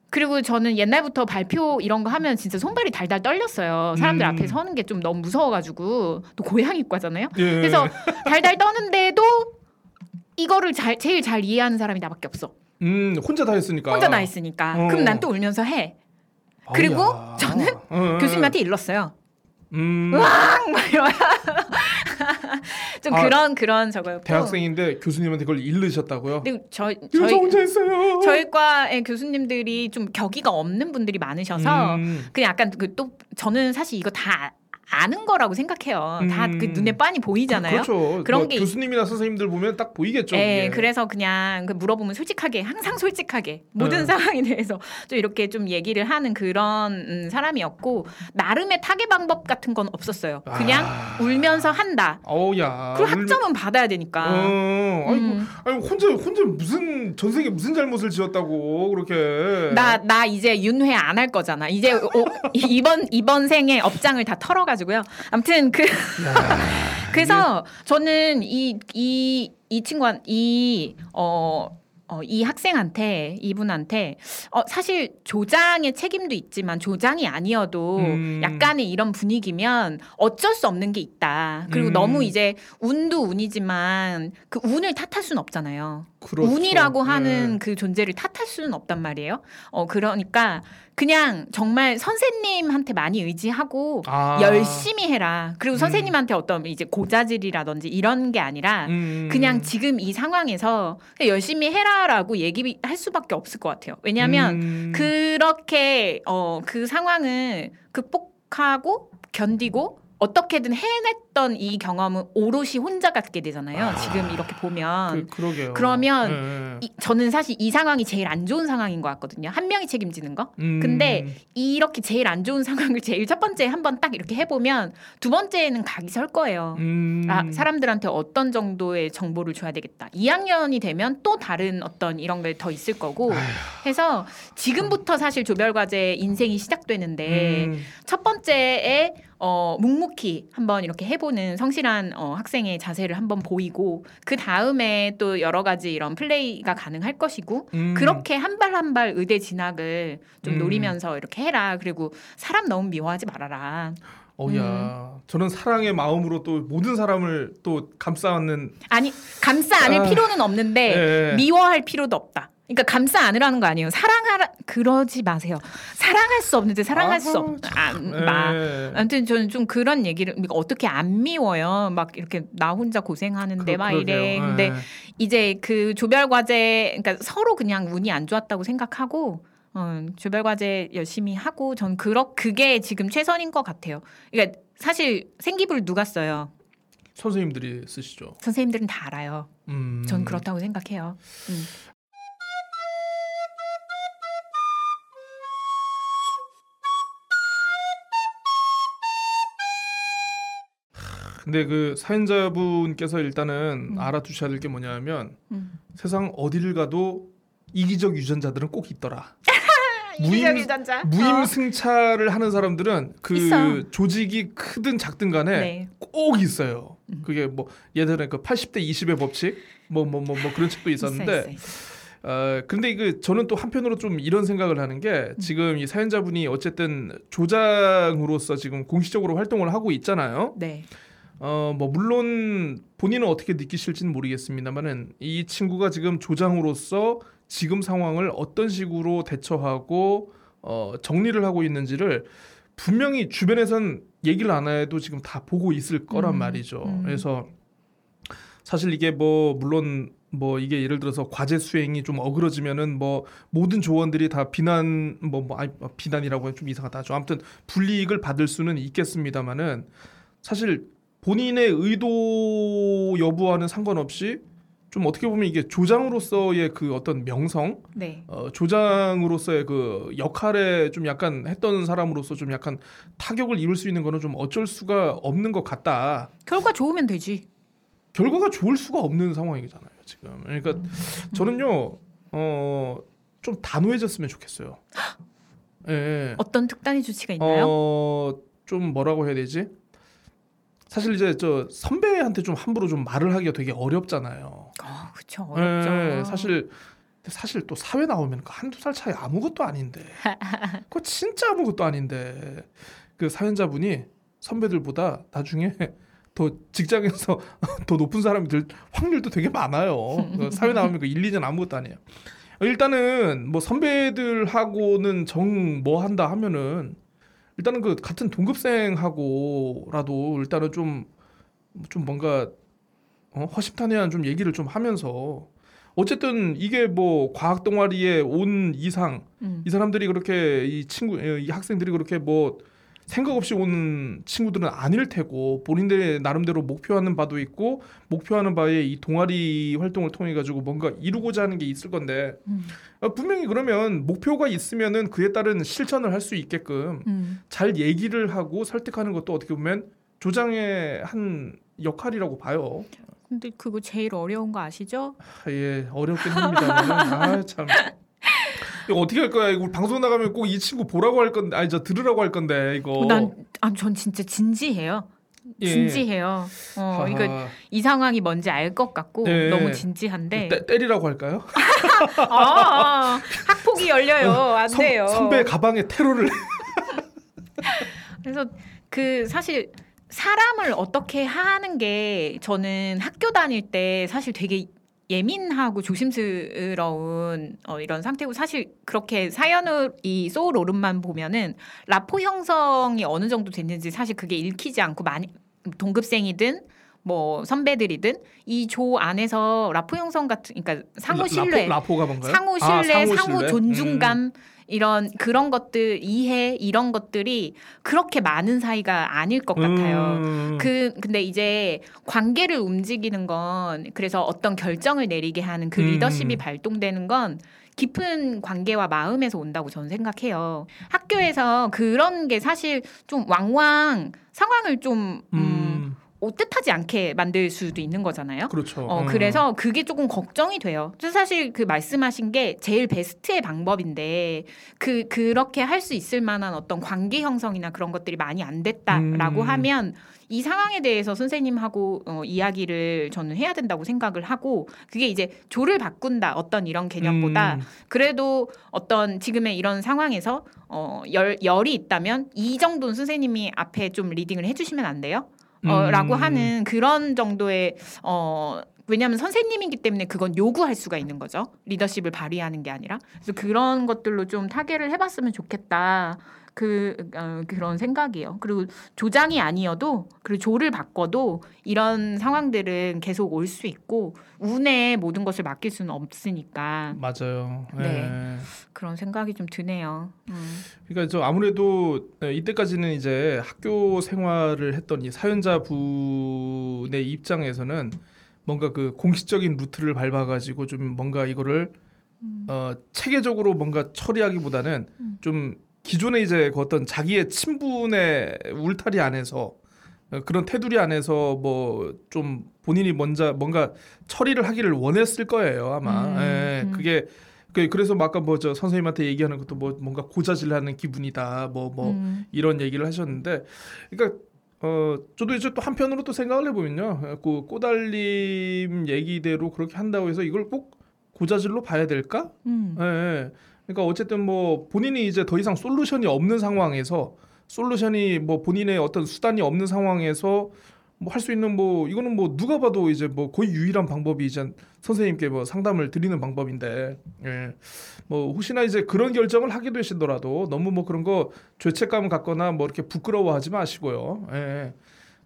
그리고 저는 옛날부터 발표 이런 거 하면 진짜 손발이 달달 떨렸어요. 사람들 음. 앞에 서는 게 좀 너무 무서워가지고 또 고양이과잖아요. 예. 그래서 달달 떠는데도 이거를 잘 제일 잘 이해하는 사람이 나밖에 없어. 음 혼자 다 했으니까. 혼자 다 있으니까. 어. 그럼 난 또 울면서 해. 그리고 아우야. 저는 어, 어. 교수님한테 일렀어요. 음. 막 이러면 [laughs] 좀 아, 그런 그런 저거였고. 대학생인데 교수님한테 그걸 잃으셨다고요? 근데 저 저희 혼자 했어요. 저희 과의 교수님들이 좀 격의가 없는 분들이 많으셔서 음. 그냥 약간 그 또 저는 사실 이거 다 아는 거라고 생각해요. 다 음. 그 눈에 빤히 보이잖아요. 그렇죠. 그런 뭐 게 교수님이나 선생님들 보면 딱 보이겠죠. 예, 그게. 그래서 그냥 그 물어보면 솔직하게 항상 솔직하게 모든 네. 상황에 대해서 좀 이렇게 좀 얘기를 하는 그런 음, 사람이었고 나름의 타개 방법 같은 건 없었어요. 그냥 아. 울면서 한다. 어우야. 울면- 학점은 받아야 되니까. 어, 아이고, 음. 아이고 혼자 혼자 무슨 전생에 무슨 잘못을 지었다고 그렇게. 나, 나 이제 윤회 안 할 거잖아. 이제 오, [laughs] 이번, 이번 생에 업장을 다 털어가 지고요. 아무튼 그, 야, [laughs] 그래서 저는 이, 이, 이 친구한, 이, 어, 어, 이 학생한테 이분한테 어, 사실 조장의 책임도 있지만 조장이 아니어도 음. 약간의 이런 분위기면 어쩔 수 없는 게 있다. 그리고 음. 너무 이제 운도 운이지만 그 운을 탓할 수는 없잖아요. 그렇죠. 운이라고 네. 하는 그 존재를 탓할 수는 없단 말이에요. 어 그러니까 그냥 정말 선생님한테 많이 의지하고 아. 열심히 해라. 그리고 음. 선생님한테 어떤 이제 고자질이라든지 이런 게 아니라 음. 그냥 지금 이 상황에서 열심히 해라라고 얘기할 수밖에 없을 것 같아요. 왜냐하면 음. 그렇게 어 그 상황을 극복하고 견디고 어떻게든 해냈던 이 경험은 오롯이 혼자 갖게 되잖아요. 아. 지금 이렇게 보면 그, 그러게요. 그러면 네. 이, 저는 사실 이 상황이 제일 안 좋은 상황인 것 같거든요. 한 명이 책임지는 거. 음. 근데 이렇게 제일 안 좋은 [laughs] 상황을 제일 첫 번째 한 번 딱 이렇게 해보면 두 번째는 각이 설 거예요. 음. 아, 사람들한테 어떤 정도의 정보를 줘야 되겠다. 2학년이 되면 또 다른 어떤 이런 게 더 있을 거고 해서 지금부터 사실 조별 과제 인생이 시작되는데 음. 첫 번째에 어, 묵묵히 한번 이렇게 해보는 성실한 어, 학생의 자세를 한번 보이고 그 다음에 또 여러 가지 이런 플레이가 가능할 것이고 음. 그렇게 한 발 한 발 의대 진학을 좀 음. 노리면서 이렇게 해라. 그리고 사람 너무 미워하지 말아라. 어야 저는 사랑의 마음으로 또 모든 사람을 또 감싸는 아니 감싸 안을 아. 필요는 없는데 예. 미워할 필요도 없다. 그러니까 감싸 안으라는 거 아니에요. 사랑하라 그러지 마세요. 사랑할 수 없는데 사랑할 수 아우, 없. 아, 마. 예. 아무튼 저는 좀 그런 얘기를 그러니까 어떻게 안 미워요. 막 이렇게 나 혼자 고생하는데 그- 막 이래. 그러게요. 근데 예. 이제 그 조별 과제 그러니까 서로 그냥 운이 안 좋았다고 생각하고 어, 조별 과제 열심히 하고 전 그렇 그게 지금 최선인 것 같아요. 그러니까 사실 생기부를 누가 써요? 선생님들이 쓰시죠. 선생님들은 다 알아요. 음. 전 그렇다고 생각해요. 음. 근데 그 사연자분께서 일단은 음. 알아두셔야 될 게 뭐냐면 음. 세상 어디를 가도 이기적 유전자들은 꼭 있더라. [laughs] 무임- 유전자. 무임승차를 하는 사람들은 그 어. 있어요. 조직이 크든 작든 간에 네. 꼭 있어요. 음. 그게 뭐 예전에 그 80대 20의 법칙 뭐 뭐 뭐 뭐 그런 책도 있었는데 있어, 있어, 있어. 어 근데 이거 저는 또 한편으로 좀 이런 생각을 하는 게 지금 이 사연자분이 어쨌든 조장으로서 지금 공식적으로 활동을 하고 있잖아요. 네. 어 뭐 물론 본인은 어떻게 느끼실지는 모르겠습니다만은 이 친구가 지금 조장으로서 지금 상황을 어떤 식으로 대처하고 어 정리를 하고 있는지를 분명히 주변에선 얘기를 안 해도 지금 다 보고 있을 거란 음, 말이죠. 음. 그래서 사실 이게 뭐 물론 뭐 이게 예를 들어서 과제 수행이 좀 어그러지면은 뭐 모든 조원들이 다 비난 뭐, 뭐 아니 뭐 비난이라고 하면 좀 이상하다. 좀 아무튼 불이익을 받을 수는 있겠습니다만은 사실 본인의 의도 여부와는 상관없이 좀 어떻게 보면 이게 조장으로서의 그 어떤 명성, 네. 어, 조장으로서의 그 역할에 좀 약간 했던 사람으로서 좀 약간 타격을 입을 수 있는 거는 좀 어쩔 수가 없는 것 같다. 결과 좋으면 되지. 결과가 좋을 수가 없는 상황이잖아요 지금. 그러니까 저는요 어, 좀 단호해졌으면 좋겠어요. 예. 예. 어떤 특단의 조치가 있나요? 어, 좀 뭐라고 해야 되지? 사실 이제 저 선배한테 좀 함부로 좀 말을 하기가 되게 어렵잖아요. 어, 그쵸 어렵죠. 예, 사실 사실 또 사회 나오면 그 한두 살 차이 아무것도 아닌데. [laughs] 그거 진짜 아무것도 아닌데. 그 사연자분이 선배들보다 나중에 더 직장에서 [laughs] 더 높은 사람이 될 확률도 되게 많아요. 그 사회 나오면 그 1, 2년 아무것도 아니에요. 일단은 뭐 선배들하고는 정 뭐 한다 하면은 일단은 그 같은 동급생하고라도 일단은 좀좀 뭔가 어, 허심탄회한 좀 얘기를 좀 하면서 어쨌든 이게 뭐 과학 동아리에 온 이상 음. 이 사람들이 그렇게 이 친구 이 학생들이 그렇게 뭐 생각 없이 온 친구들은 아닐 테고 본인들의 나름대로 목표하는 바도 있고 목표하는 바에 이 동아리 활동을 통해 가지고 뭔가 이루고자 하는 게 있을 건데 음. 어, 분명히 그러면 목표가 있으면은 그에 따른 실천을 할 수 있게끔 음. 잘 얘기를 하고 설득하는 것도 어떻게 보면 조장의 한 역할이라고 봐요. 근데 그거 제일 어려운 거 아시죠? 아, 예 어렵긴 합니다만 아참 이거 어떻게 할 거야 이거 방송 나가면 꼭 이 친구 보라고 할 건데 아니 저 들으라고 할 건데 이거 난 아 전 진짜 진지해요. 예. 진지해요. 어, 이거. 이 상황이 뭔지 알 것 같고 네. 너무 진지한데 때, 때리라고 할까요? 아, [laughs] 아, 학폭이 열려요. 안 선- 돼요. 선배 가방에 테러를 [laughs] 그래서 그 사실 사람을 어떻게 하는 게 저는 학교 다닐 때 사실 되게 예민하고 조심스러운 어, 이런 상태고 사실 그렇게 사연을 이 소울 오름만 보면은 라포 형성이 어느 정도 됐는지 사실 그게 읽히지 않고 많이 동급생이든 뭐 선배들이든 이 조 안에서 라포 형성 같은 그러니까 상호 신뢰 라포, 가 뭔가요? 상호 아, 신뢰, 상호 상호 신뢰? 존중감 음. 이런 그런 것들 이해 이런 것들이 그렇게 많은 사이가 아닐 것 같아요. 음. 그 근데 이제 관계를 움직이는 건 그래서 어떤 결정을 내리게 하는 그 음. 리더십이 발동되는 건 깊은 관계와 마음에서 온다고 저는 생각해요. 학교에서 그런 게 사실 좀 왕왕 상황을 좀 음, 음. 뜻하지 않게 만들 수도 있는 거잖아요. 그렇죠. 어, 음. 그래서 그게 조금 걱정이 돼요. 사실 그 말씀하신 게 제일 베스트의 방법인데 그 그렇게 할 수 있을 만한 어떤 관계 형성이나 그런 것들이 많이 안 됐다라고 음. 하면 이 상황에 대해서 선생님하고 어, 이야기를 저는 해야 된다고 생각을 하고 그게 이제 조를 바꾼다 어떤 이런 개념보다 음. 그래도 어떤 지금의 이런 상황에서 어, 열, 열이 있다면 이 정도는 선생님이 앞에 좀 리딩을 해주시면 안 돼요? 어, 음. 라고 하는 그런 정도의 어 왜냐하면 선생님이기 때문에 그건 요구할 수가 있는 거죠. 리더십을 발휘하는 게 아니라. 그래서 그런 것들로 좀 타개를 해봤으면 좋겠다 그 어, 그런 생각이에요 그리고 조장이 아니어도 그리고 조를 바꿔도 이런 상황들은 계속 올 수 있고 운에 모든 것을 맡길 수는 없으니까 맞아요. 네. 예. 그런 생각이 좀 드네요. 음. 그러니까 저 아무래도 네, 이때까지는 이제 학교 생활을 했던 이 사연자 분의 입장에서는 뭔가 그 공식적인 루트를 밟아가지고 좀 뭔가 이거를 음. 어, 체계적으로 뭔가 처리하기보다는 음. 좀 기존에 이제 그 어떤 자기의 친분의 울타리 안에서 어, 그런 테두리 안에서 뭐 좀 본인이 먼저 뭔가 처리를 하기를 원했을 거예요 아마. 음, 예, 음. 그게 그- 그래서 뭐 아까 뭐 저 선생님한테 얘기하는 것도 뭐 뭔가 고자질하는 기분이다 뭐뭐 음. 이런 얘기를 하셨는데 그러니까 어 저도 이제 또 한편으로 또 생각을 해보면요 그 꼬달림 얘기대로 그렇게 한다고 해서 이걸 꼭 고자질로 봐야 될까? 음. 예, 예. 그러니까 어쨌든 뭐 본인이 이제 더 이상 솔루션이 없는 상황에서 솔루션이 뭐 본인의 어떤 수단이 없는 상황에서 뭐 할 수 있는 뭐 이거는 뭐 누가 봐도 이제 뭐 거의 유일한 방법이 이제 선생님께 뭐 상담을 드리는 방법인데 예. 뭐 혹시나 이제 그런 결정을 하게 되시더라도 너무 뭐 그런 거 죄책감 갖거나 뭐 이렇게 부끄러워하지 마시고요. 예.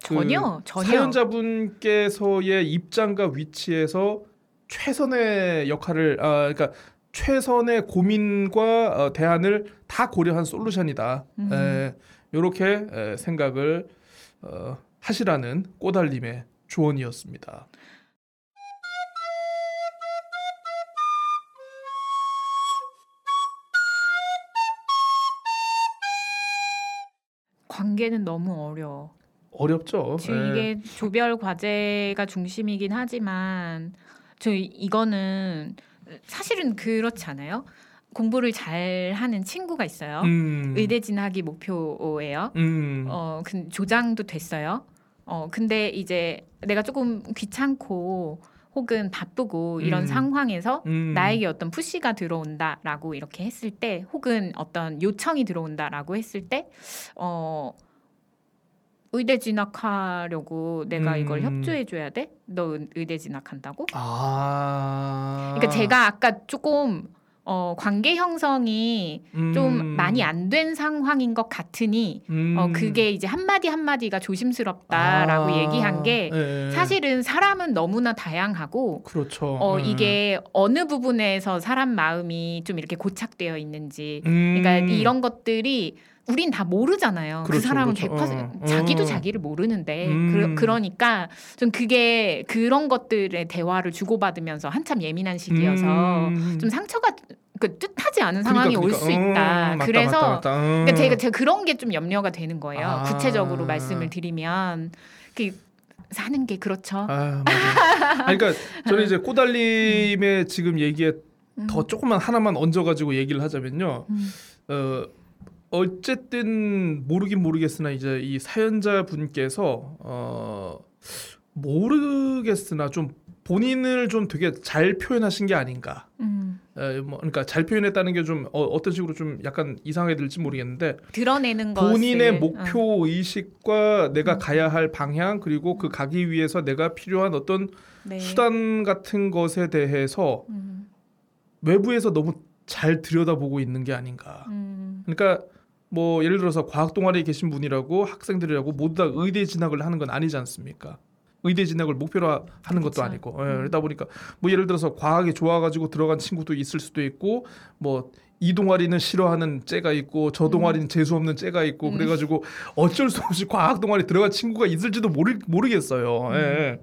그 전혀 전혀 사연자분께서의 입장과 위치에서 최선의 역할을 아 그러니까 최선의 고민과 어, 대안을 다 고려한 솔루션이다. 음. 에, 이렇게 에, 생각을 어, 하시라는 꼬달림의 조언이었습니다. 관계는 너무 어려워. 어렵죠. 지금 예. 이게 조별 과제가 중심이긴 하지만 저 이- 이거는 사실은 그렇지 않아요? 공부를 잘 하는 친구가 있어요. 음, 의대 진학이 목표예요. 음, 어, 근 조장도 됐어요. 어, 근데 이제 내가 조금 귀찮고 혹은 바쁘고 이런 음. 상황에서 음, 나에게 어떤 푸시가 들어온다라고 이렇게 했을 때 혹은 어떤 요청이 들어온다라고 했을 때 어, 의대 진학하려고 내가 이걸 음. 협조해 줘야 돼? 너 의- 의대 진학한다고? 아, 그러니까 제가 아까 조금 어, 관계 형성이 좀 음, 많이 안 된 상황인 것 같으니 음. 어 그게 이제 한 마디 한 마디가 조심스럽다라고 아, 얘기한 게 예. 사실은 사람은 너무나 다양하고 그렇죠. 어 예. 이게 어느 부분에서 사람 마음이 좀 이렇게 고착되어 있는지 음. 그러니까 이런 것들이 우린 다 모르잖아요. 그 그렇죠, 사람은 그렇죠. 100% 어, 자기도 어. 자기를 모르는데 음. 그, 러니까좀 그게 그런 것들의 대화를 주고받으면서 한참 예민한 시기여서 음. 좀 상처가 그 뜻하지 않은 상황이 올수 그러니까. 있다. 음, 맞다, 그래서 맞다, 맞다. 음. 그러니까 제가, 제가 그런 게 좀 염려가 되는 거예요. 아. 구체적으로 말씀을 드리면 그 사는 게 그렇죠. 아. 아니, 그러니까 저는 이제 꼬달림의 지금 얘기에 더 조금만 하나만 얹어가지고 얘기를 하자면요. 음. 어, 어쨌든 모르긴 모르겠으나 이제 이 사연자 분께서 어, 모르겠으나 좀 본인을 좀 되게 잘 표현하신 게 아닌가. 음. 에, 뭐 그러니까 잘 표현했다는 게 좀 어, 어떤 식으로 좀 약간 이상하게 들지 모르겠는데 드러내는 것을 본인의 어. 목표 의식과 내가 음. 가야 할 방향 그리고 그 가기 위해서 내가 필요한 어떤 네. 수단 같은 것에 대해서 음. 외부에서 너무 잘 들여다보고 있는 게 아닌가. 음. 그러니까 뭐 예를 들어서 과학 동아리에 계신 분이라고 학생들이라고 모두 다 의대 진학을 하는 건 아니지 않습니까? 의대 진학을 목표로 하- 하는 것도. 아니고 예, 음. 그러다 보니까 뭐 예를 들어서 과학에 좋아가지고 들어간 친구도 있을 수도 있고 뭐 이 동아리는 싫어하는 째가 있고 저 동아리는 재수 없는 째가 있고 음. 그래가지고 어쩔 수 없이 과학 동아리 들어간 친구가 있을지도 모르 모르겠어요. 음. 예.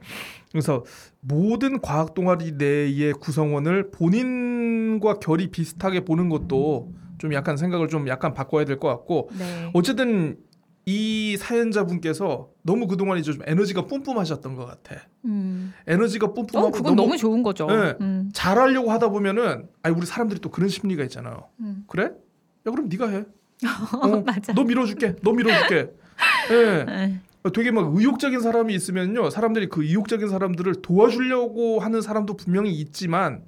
그래서 모든 과학 동아리 내의 구성원을 본인과 결이 비슷하게 보는 것도 좀 약간 생각을 좀 약간 바꿔야 될 것 같고 네. 어쨌든 이 사연자분께서 너무 그동안 이제 좀 에너지가 뿜뿜하셨던 것 같아. 음. 에너지가 뿜뿜하고 어, 그건 너무, 좋은 거죠. 네. 음. 잘하려고 하다 보면은 아니 우리 사람들이 또 그런 심리가 있잖아요. 음. 그래? 야 그럼 네가 해. 어, [laughs] 어, 맞아. 너 밀어줄게. 너 밀어줄게. 예. 네. 되게 막 의욕적인 사람이 있으면요 사람들이 그 의욕적인 사람들을 도와주려고 하는 사람도 분명히 있지만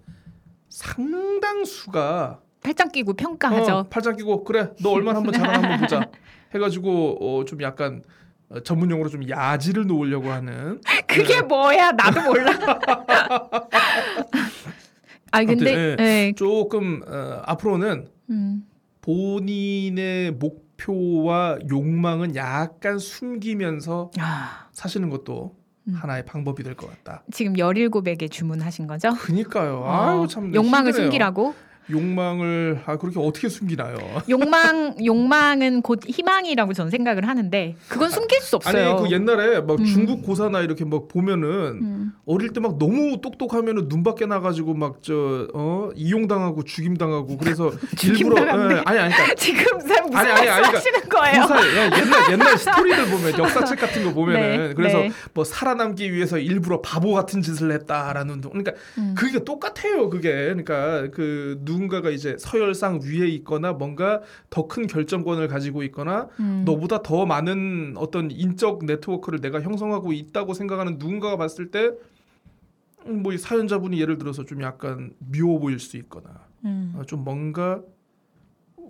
상당수가 팔짱 끼고 평가하죠. 어, 팔짱 끼고 그래 너 얼마나 한번 잘하나 한번 보자 [laughs] 해가지고 어, 좀 약간 어, 전문용어로 좀 야지를 놓으려고 하는 [laughs] 그게 뭐야? 나도 몰라. [laughs] 아 근데 아무튼, 예. 네. 조금 어, 앞으로는 음. 본인의 목표와 욕망은 약간 숨기면서 아, 사시는 것도 음. 하나의 방법이 될 것 같다. 지금 17에게 주문하신 거죠? 그니까요. 어, 아유 참 욕망을 힘드네요. 숨기라고? 욕망을 아 그렇게 어떻게 숨기나요? [laughs] 욕망 욕망은 곧 희망이라고 전 생각을 하는데 그건 숨길 수 없어요. 아니 그 옛날에 막 음. 중국 고사나 이렇게 막 보면은 음. 어릴 때 막 너무 똑똑하면은 눈 밖에 나가지고 막 저 어 이용당하고 죽임당하고 그래서 [laughs] 일부러 죽임당한대. 예, 아니 아니 그러니까 [laughs] 지금 쌤 무슨 아니, 아니, 아니, 말씀하시는 거예요? 고사 예, 옛날 옛날 스토리들 보면 역사책 같은 거 보면은 네, 그래서 네. 뭐 살아남기 위해서 일부러 바보 같은 짓을 했다라는 둥- 그러니까 음. 그게 똑같아요 그게 그러니까 그 누 군가가 이제 서열상 위에 있거나 뭔가 더 큰 결정권을 가지고 있거나 음. 너보다 더 많은 어떤 인적 네트워크를 내가 형성하고 있다고 생각하는 누군가가 봤을 때 뭐 이 사연자분이 예를 들어서 좀 약간 미워 보일 수 있거나 음. 어, 좀 뭔가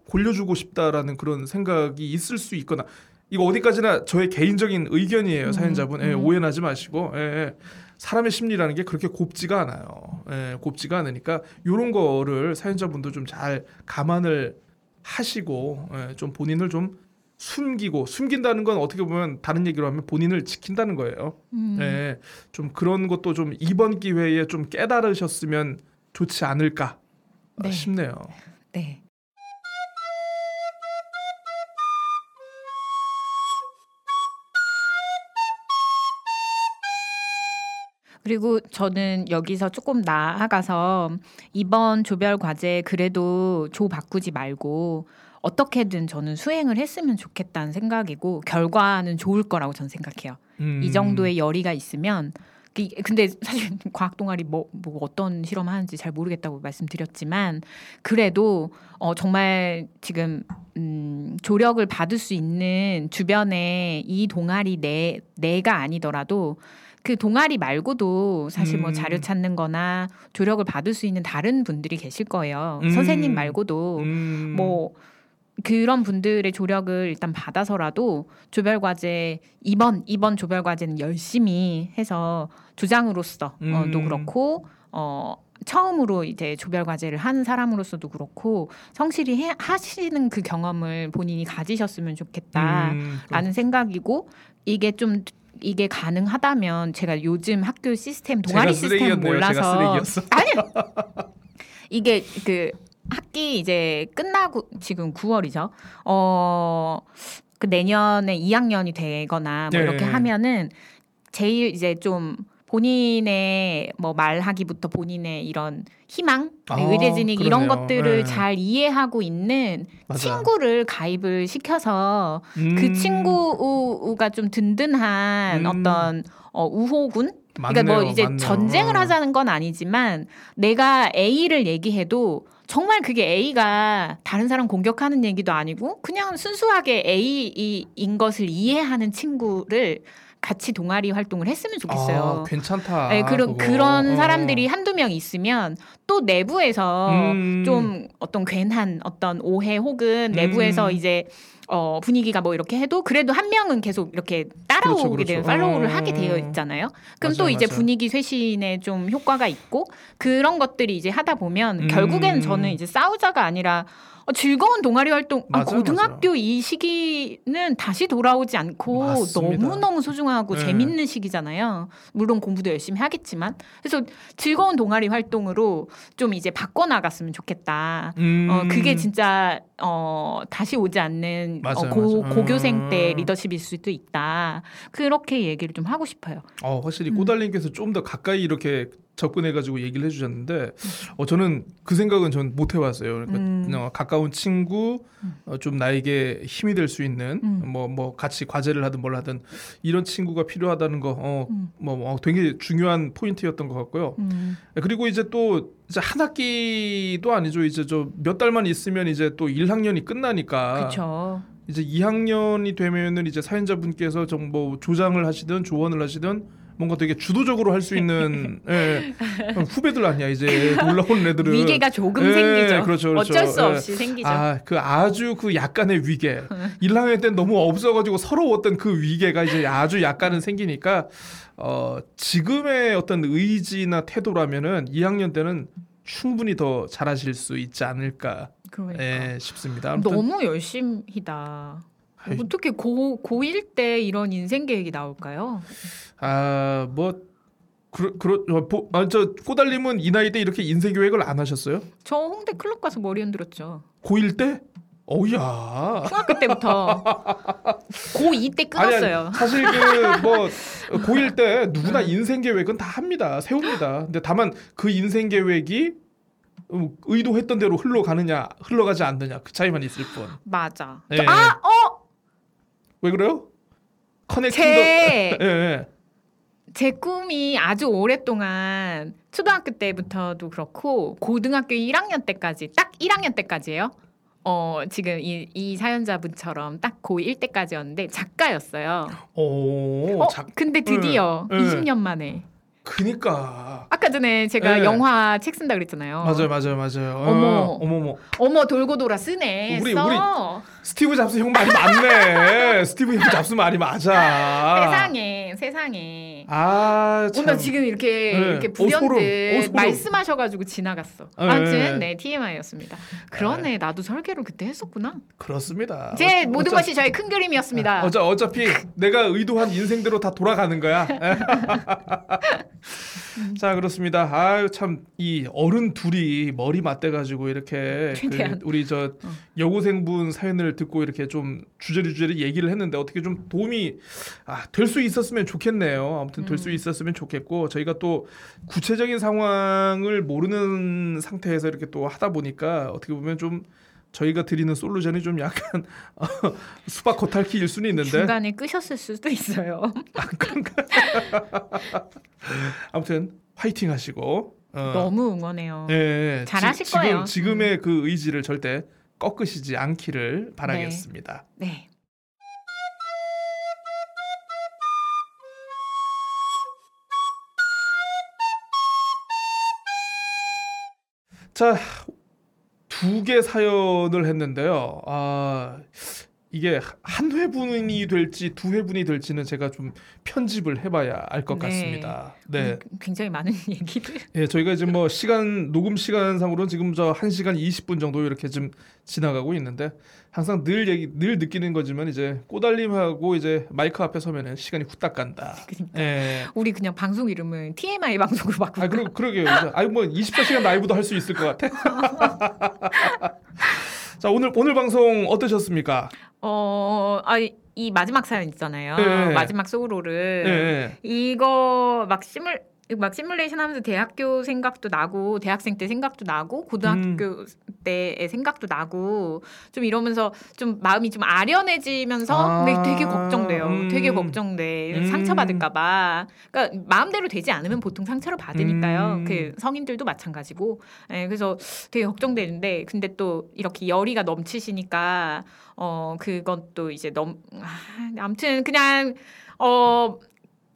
골려주고 싶다라는 그런 생각이 있을 수 있거나 이거 어디까지나 저의 개인적인 의견이에요 음, 사연자분 예, 음. 오해하지 마시고 예, 예. 사람의 심리라는 게 그렇게 곱지가 않아요 예, 곱지가 않으니까 이런 거를 사연자분도 좀 잘 감안을 하시고 예, 좀 본인을 좀 숨기고 숨긴다는 건 어떻게 보면 다른 얘기로 하면 본인을 지킨다는 거예요 음. 예, 좀 그런 것도 좀 이번 기회에 좀 깨달으셨으면 좋지 않을까 네. 싶네요. 네. 그리고 저는 여기서 조금 나아가서 이번 조별 과제 그래도 조 바꾸지 말고 어떻게든 저는 수행을 했으면 좋겠다는 생각이고 결과는 좋을 거라고 저는 생각해요. 음. 이 정도의 열의가 있으면 그- 근데 사실 [laughs] 과학 동아리 뭐, 뭐 어떤 실험 하는지 잘 모르겠다고 말씀드렸지만 그래도 어 정말 지금 음 조력을 받을 수 있는 주변에 이 동아리 내 내가 아니더라도 그 동아리 말고도 사실 뭐 음. 자료 찾는 거나 조력을 받을 수 있는 다른 분들이 계실 거예요. 음. 선생님 말고도 음. 뭐 그런 분들의 조력을 일단 받아서라도 조별 과제 이번 이번 조별 과제는 열심히 해서 조장으로서도 음. 그렇고 어 처음으로 이제 조별 과제를 한 사람으로서도 그렇고 성실히 해, 하시는 그 경험을 본인이 가지셨으면 좋겠다라는 음. 생각이고 이게 좀 이게 가능하다면 제가 요즘 학교 시스템 동아리 시스템. 몰라서. [laughs] 아니요. 이게 그 학기 이제 끝나고 지금 9월이죠. 어, 그 내년에 2학년이 되거나 뭐 네. 이렇게 하면은 제일 이제 좀 본인의 뭐 말하기부터 본인의 이런 희망, 아, 의대진익 이런. 것들을 네. 잘 이해하고 있는 맞아. 친구를 가입을 시켜서 음. 그 친구가 좀 든든한 음. 어떤 어, 우호군 그러니까 맞네요, 뭐 이제 맞네요. 전쟁을 어. 하자는 건 아니지만 내가 A를 얘기해도 정말 그게 A가 다른 사람 공격하는 얘기도 아니고 그냥 순수하게 A인 것을 이해하는 친구를 같이 동아리 활동을 했으면 좋겠어요. 아, 괜찮다. 네, 그런. 그런 어. 사람들이 한두 명 있으면 또 내부에서 음. 좀 어떤 괜한 어떤 오해 혹은 내부에서 음. 이제 어 분위기가 뭐 이렇게 해도 그래도 한 명은 계속 이렇게 따라오게 그렇죠, 그렇죠. 되는 팔로우를 어. 하게 되어 있잖아요. 그럼 맞아요, 또 이제 맞아요. 분위기 쇄신에 좀 효과가 있고 그런 것들이 이제 하다 보면 음. 결국엔 저는 이제 싸우자가 아니라 어, 즐거운 동아리 활동 아, 맞아요, 고등학교 이 시기는 다시 돌아오지 않고. 너무 너무 소중하고 네. 재밌는 시기잖아요. 물론 공부도 열심히 하겠지만 그래서 즐거운 동아리 활동으로 좀 이제 바꿔 나갔으면 좋겠다. 음. 어 그게 진짜 어 다시 오지 않는 맞아요, 어, 고, 맞아요. 고교생 때 음. 리더십일 수도 있다. 그렇게 얘기를 좀 하고 싶어요. 어, 확실히 음. 꼬달님께서 좀 더 가까이 이렇게 접근해가지고 얘기를 해주셨는데, 어, 저는 그 생각은 전 못 해봤어요. 그러니까 음. 어, 가까운 친구, 어, 좀 나에게 힘이 될 수 있는 음. 뭐뭐 같이 과제를 하든 뭘 하든 이런 친구가 필요하다는 거, 어, 음. 뭐, 뭐 되게 중요한 포인트였던 것 같고요. 음. 그리고 이제 또 이제 한 학기도 아니죠. 이제 저 몇 달만 있으면 이제 또 1학년이 끝나니까 그렇죠. 이제 2학년이 되면은 이제 사연자분께서 좀뭐 조장을 하시든 조언을 하시든 뭔가 되게 주도적으로 할 수 있는 [laughs] 예, 후배들 아니야 이제 올라오는 애들은 위계가 조금 예, 생기죠. 그렇죠, 그렇죠. 어쩔 수 예. 없이 생기죠. 아, 그 아주 그 약간의 위계. 1학년 때는 너무 없어가지고 서러웠던 그 위계가 이제 아주 약간은 생기니까 어 지금의 어떤 의지나 태도라면은 2학년 때는 충분히 더 잘하실 수 있지 않을까 그러니까. 예, 싶습니다. 아무튼 너무 열심히다. 아이. 어떻게 고 고1 때 이런 인생 계획이 나올까요? 아 뭐 그러 그러 어, 보- 아, 저 꼬달님은 이 나이 때 이렇게 인생 계획을 안 하셨어요? 저 홍대 클럽 가서 머리 흔들었죠. 고1 때? 어우야. 중학교 때부터 [laughs] 고2 때 끊었어요. 아니, 아니, 사실 그 뭐 [laughs] 고1 때 누구나 인생 계획은 다 합니다. 세웁니다. 근데 다만 그 인생 계획이 음, 의도했던 대로 흘러가느냐, 흘러가지 않느냐 그 차이만 있을 뿐. 맞아. 예. 저- 아, 어, 왜 그래요? 커넥팅 제, 더 [laughs] 예, 예. 제 꿈이 아주 오랫동안 초등학교 때부터도 그렇고 고등학교 1학년 때까지 딱 1학년 때까지예요. 어, 지금 이, 이 사연자분처럼 딱 고1 때까지였는데 작가였어요. 오, 어, 작- 근데 드디어 예, 예. 20년 만에 그니까 아까 전에 제가 네. 영화 책 쓴다 그랬잖아요. 맞아요, 맞아요, 맞아요. 어머. 어, 어머머. 어머 돌고 돌아 쓰네. 우리- 써. 우리 스티브 잡스 형 말이 맞네. [laughs] 스티브 형 잡스 말이 맞아. 세상에 세상에. 아, 참. 오늘 지금 이렇게 네. 이렇게 어. 어, 불현듯 소름. 말씀하셔가지고 지나갔어. 네. 아무튼 네 TMI였습니다. 그러네 나도 설계를 그때 했었구나. 그렇습니다. 제 어, 모든 것이 저의 큰 그림이었습니다. 어차, 어차피 내가 의도한 인생대로 다 돌아가는 거야. [laughs] [laughs] 자 그렇습니다. 아유 참 이 어른 둘이 머리 맞대 가지고 이렇게 그. 우리 저 여고생분 사연을 듣고 이렇게 좀 주저리 주저리 얘기를 했는데 어떻게 좀 도움이 아, 될 수 있었으면 좋겠네요. 아무튼 될 수 있었으면 좋겠고 저희가 또 구체적인 상황을 모르는 상태에서 이렇게 또 하다 보니까 어떻게 보면 좀 저희가 드리는 솔루션이 좀 약간 [laughs] 어, 수박 겉핥기일 수는 있는데 중간에 끄셨을 수도 있어요. [laughs] 아무튼 화이팅 하시고 어, 너무 응원해요. 예, 예. 잘하실 지, 지금, 거예요. 음. 지금의 그 의지를 절대 꺾으시지 않기를 바라겠습니다. 네. 자, 두 개 사연을 했는데요. 아, 이게 한 회분이 될지 두 회분이 될지는 제가 좀 편집을 해봐야 알 것 네. 같습니다. 네. 음, 굉장히 많은 [laughs] 얘기를. 예, 저희가 지금 뭐 시간 녹음 시간상으로는 지금 저 1시간 20분 정도 이렇게 좀 지나가고 있는데 항상 늘 얘기 늘 느끼는 거지만 이제 꼬달림하고 이제 마이크 앞에 서면은 시간이 후딱 간다. 그러니까. 예. 우리 그냥 방송 이름은 TMI 방송으로 바꾸고. 아, 그러, 그러게요. [laughs] 아이 뭐 24시간 라이브도 할 수 있을 것 같아. [laughs] 자, 오늘 오늘 방송 어떠셨습니까? 어, 아, 이- 이 마지막 사연 있잖아요. 네. 마지막 소로를. 예. 예. 이거 막 시뮬 막 시뮬레이션 하면서 대학교 생각도 나고 대학생 때 생각도 나고 고등학교 음. 때의 생각도 나고 좀 이러면서 좀 마음이 좀 아련해지면서 아, 근데 되게 걱정돼요. 음. 되게 걱정돼. 음. 상처받을까 봐. 그러니까 마음대로 되지 않으면 보통 상처를 받으니까요. 음. 그 성인들도 마찬가지고. 예, 그래서 되게 걱정되는데 근데 또 이렇게 열의가 넘치시니까 어 그것도 이제 넘 아, 아무튼 그냥 어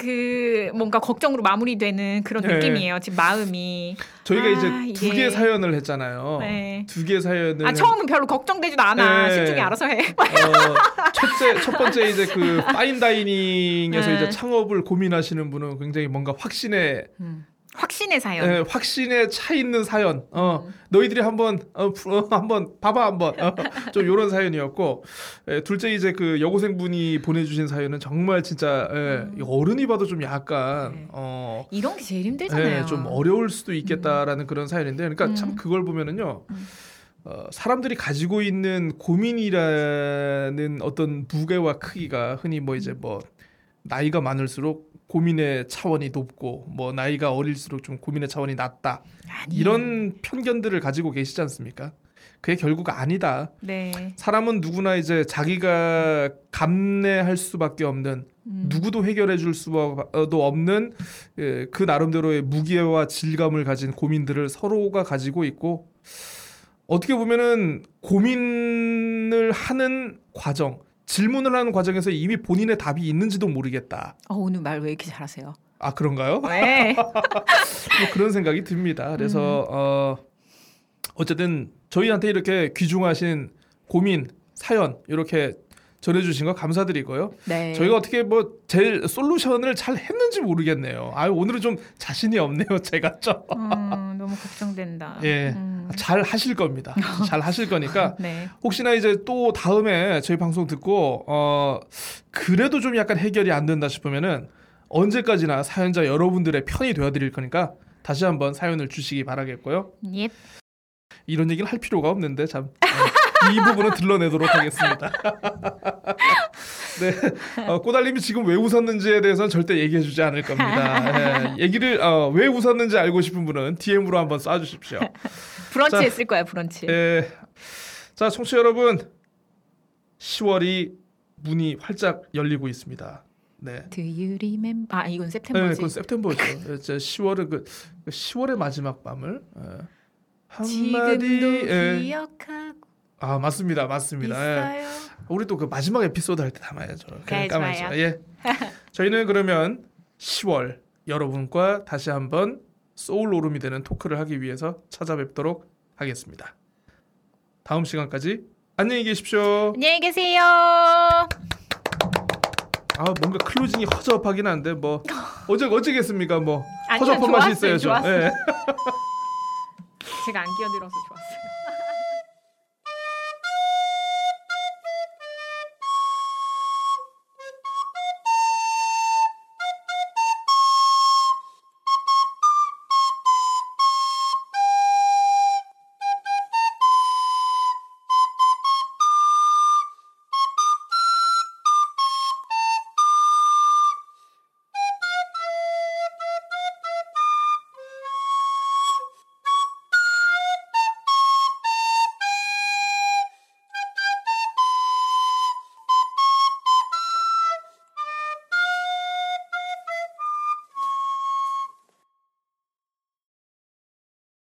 그 뭔가 걱정으로 마무리되는 그런 네. 느낌이에요. 지금 마음이. 저희가 아, 이제 두 이게- 개 사연을 했잖아요. 네. 두 개 사연을 아 처음은 별로 걱정되지도 않아. 네. 신중히 알아서 해. 어, 첫째 첫 번째 이제 그 파인 다이닝에서 네. 이제 창업을 고민하시는 분은 굉장히 뭔가 확신에 음. 확신의 사연. 예, 확신에 차 있는 사연. 어, 음. 너희들이 한번 어, 푸- 어, 한번 봐봐 한번 어, [laughs] 좀 요런 사연이었고 예, 둘째 이제 그 여고생 분이 보내주신 사연은 정말 진짜 예, 이 어른이 봐도 좀 약간 음. 네. 어. 이런 게 제일 힘들잖아요. 예, 좀 어려울 수도 있겠다라는 그런 사연인데, 그러니까 음. 참 그걸 보면은요, 음. 어, 사람들이 가지고 있는 고민이라는 어떤 무게와 크기가 흔히 뭐 이제 뭐 나이가 많을수록 고민의 차원이 높고 뭐 나이가 어릴수록 좀 고민의 차원이 낮다 아니. 이런 편견들을 가지고 계시지 않습니까? 그게 결국 아니다. 네. 사람은 누구나 이제 자기가 감내할 수밖에 없는 음. 누구도 해결해 줄 수도 없는 예, 그 나름대로의 무게와 질감을 가진 고민들을 서로가 가지고 있고 어떻게 보면은 고민을 하는 과정, 질문을 하는 과정에서 이미 본인의 답이 있는지도 모르겠다. 어, 오늘 말 왜 이렇게 잘하세요? 아 그런가요? 네. [laughs] 뭐 그런 생각이 듭니다. 그래서 어 어쨌든 저희한테 이렇게 귀중하신 고민 사연 이렇게 전해주신 거 감사드리고요. 네. 저희가 어떻게 뭐 제일 솔루션을 잘 했는지 모르겠네요. 아 오늘은 좀 자신이 없네요. [laughs] 제가 좀. 음, 너무 걱정된다. 예. 음. 잘 하실 겁니다. 잘 하실 거니까 [laughs] 네. 혹시나 이제 또 다음에 저희 방송 듣고 어 그래도 좀 약간 해결이 안 된다 싶으면은 언제까지나 사연자 여러분들의 편이 되어 드릴 거니까 다시 한번 사연을 주시기 바라겠고요. 예. 이런 얘기를 할 필요가 없는데 참. [laughs] 어, 이 부분은 들러내도록 하겠습니다. [laughs] 네, 어, 꼬달님이 지금 왜 웃었는지에 대해서는 절대 얘기해주지 않을 겁니다. 예, 얘기를 어, 왜 웃었는지 알고 싶은 분은 DM으로 한번 쏴주십시오. 브런치 자. 했을 거야, 브런치. 예, 자, 청취자 여러분, 10월이 문이 활짝 열리고 있습니다. 네. Do you remember? 아, 이건 네, september지. 그건 september죠. 예, 제 10월은 그 10월의 마지막 밤을 예. 한마디 지금도 예. 기억하고 아 맞습니다, 맞습니다. 예. 있어요. 우리 또 그 마지막 에피소드 할 때 담아야죠. 그냥 네, 까만죠. 예. [laughs] 저희는 그러면 10월 여러분과 다시 한번 소울 오름이 되는 토크를 하기 위해서 찾아뵙도록 하겠습니다. 다음 시간까지 안녕히 계십시오. 안녕히 계세요. 아 뭔가 클로징이 허접하긴 한데 뭐 [laughs] 어제 어쩌겠습니까 뭐 허접한 맛이 좋았어요, 있어야죠. 좋았어요. 예. [laughs] 제가 안 끼어들어서 좋아.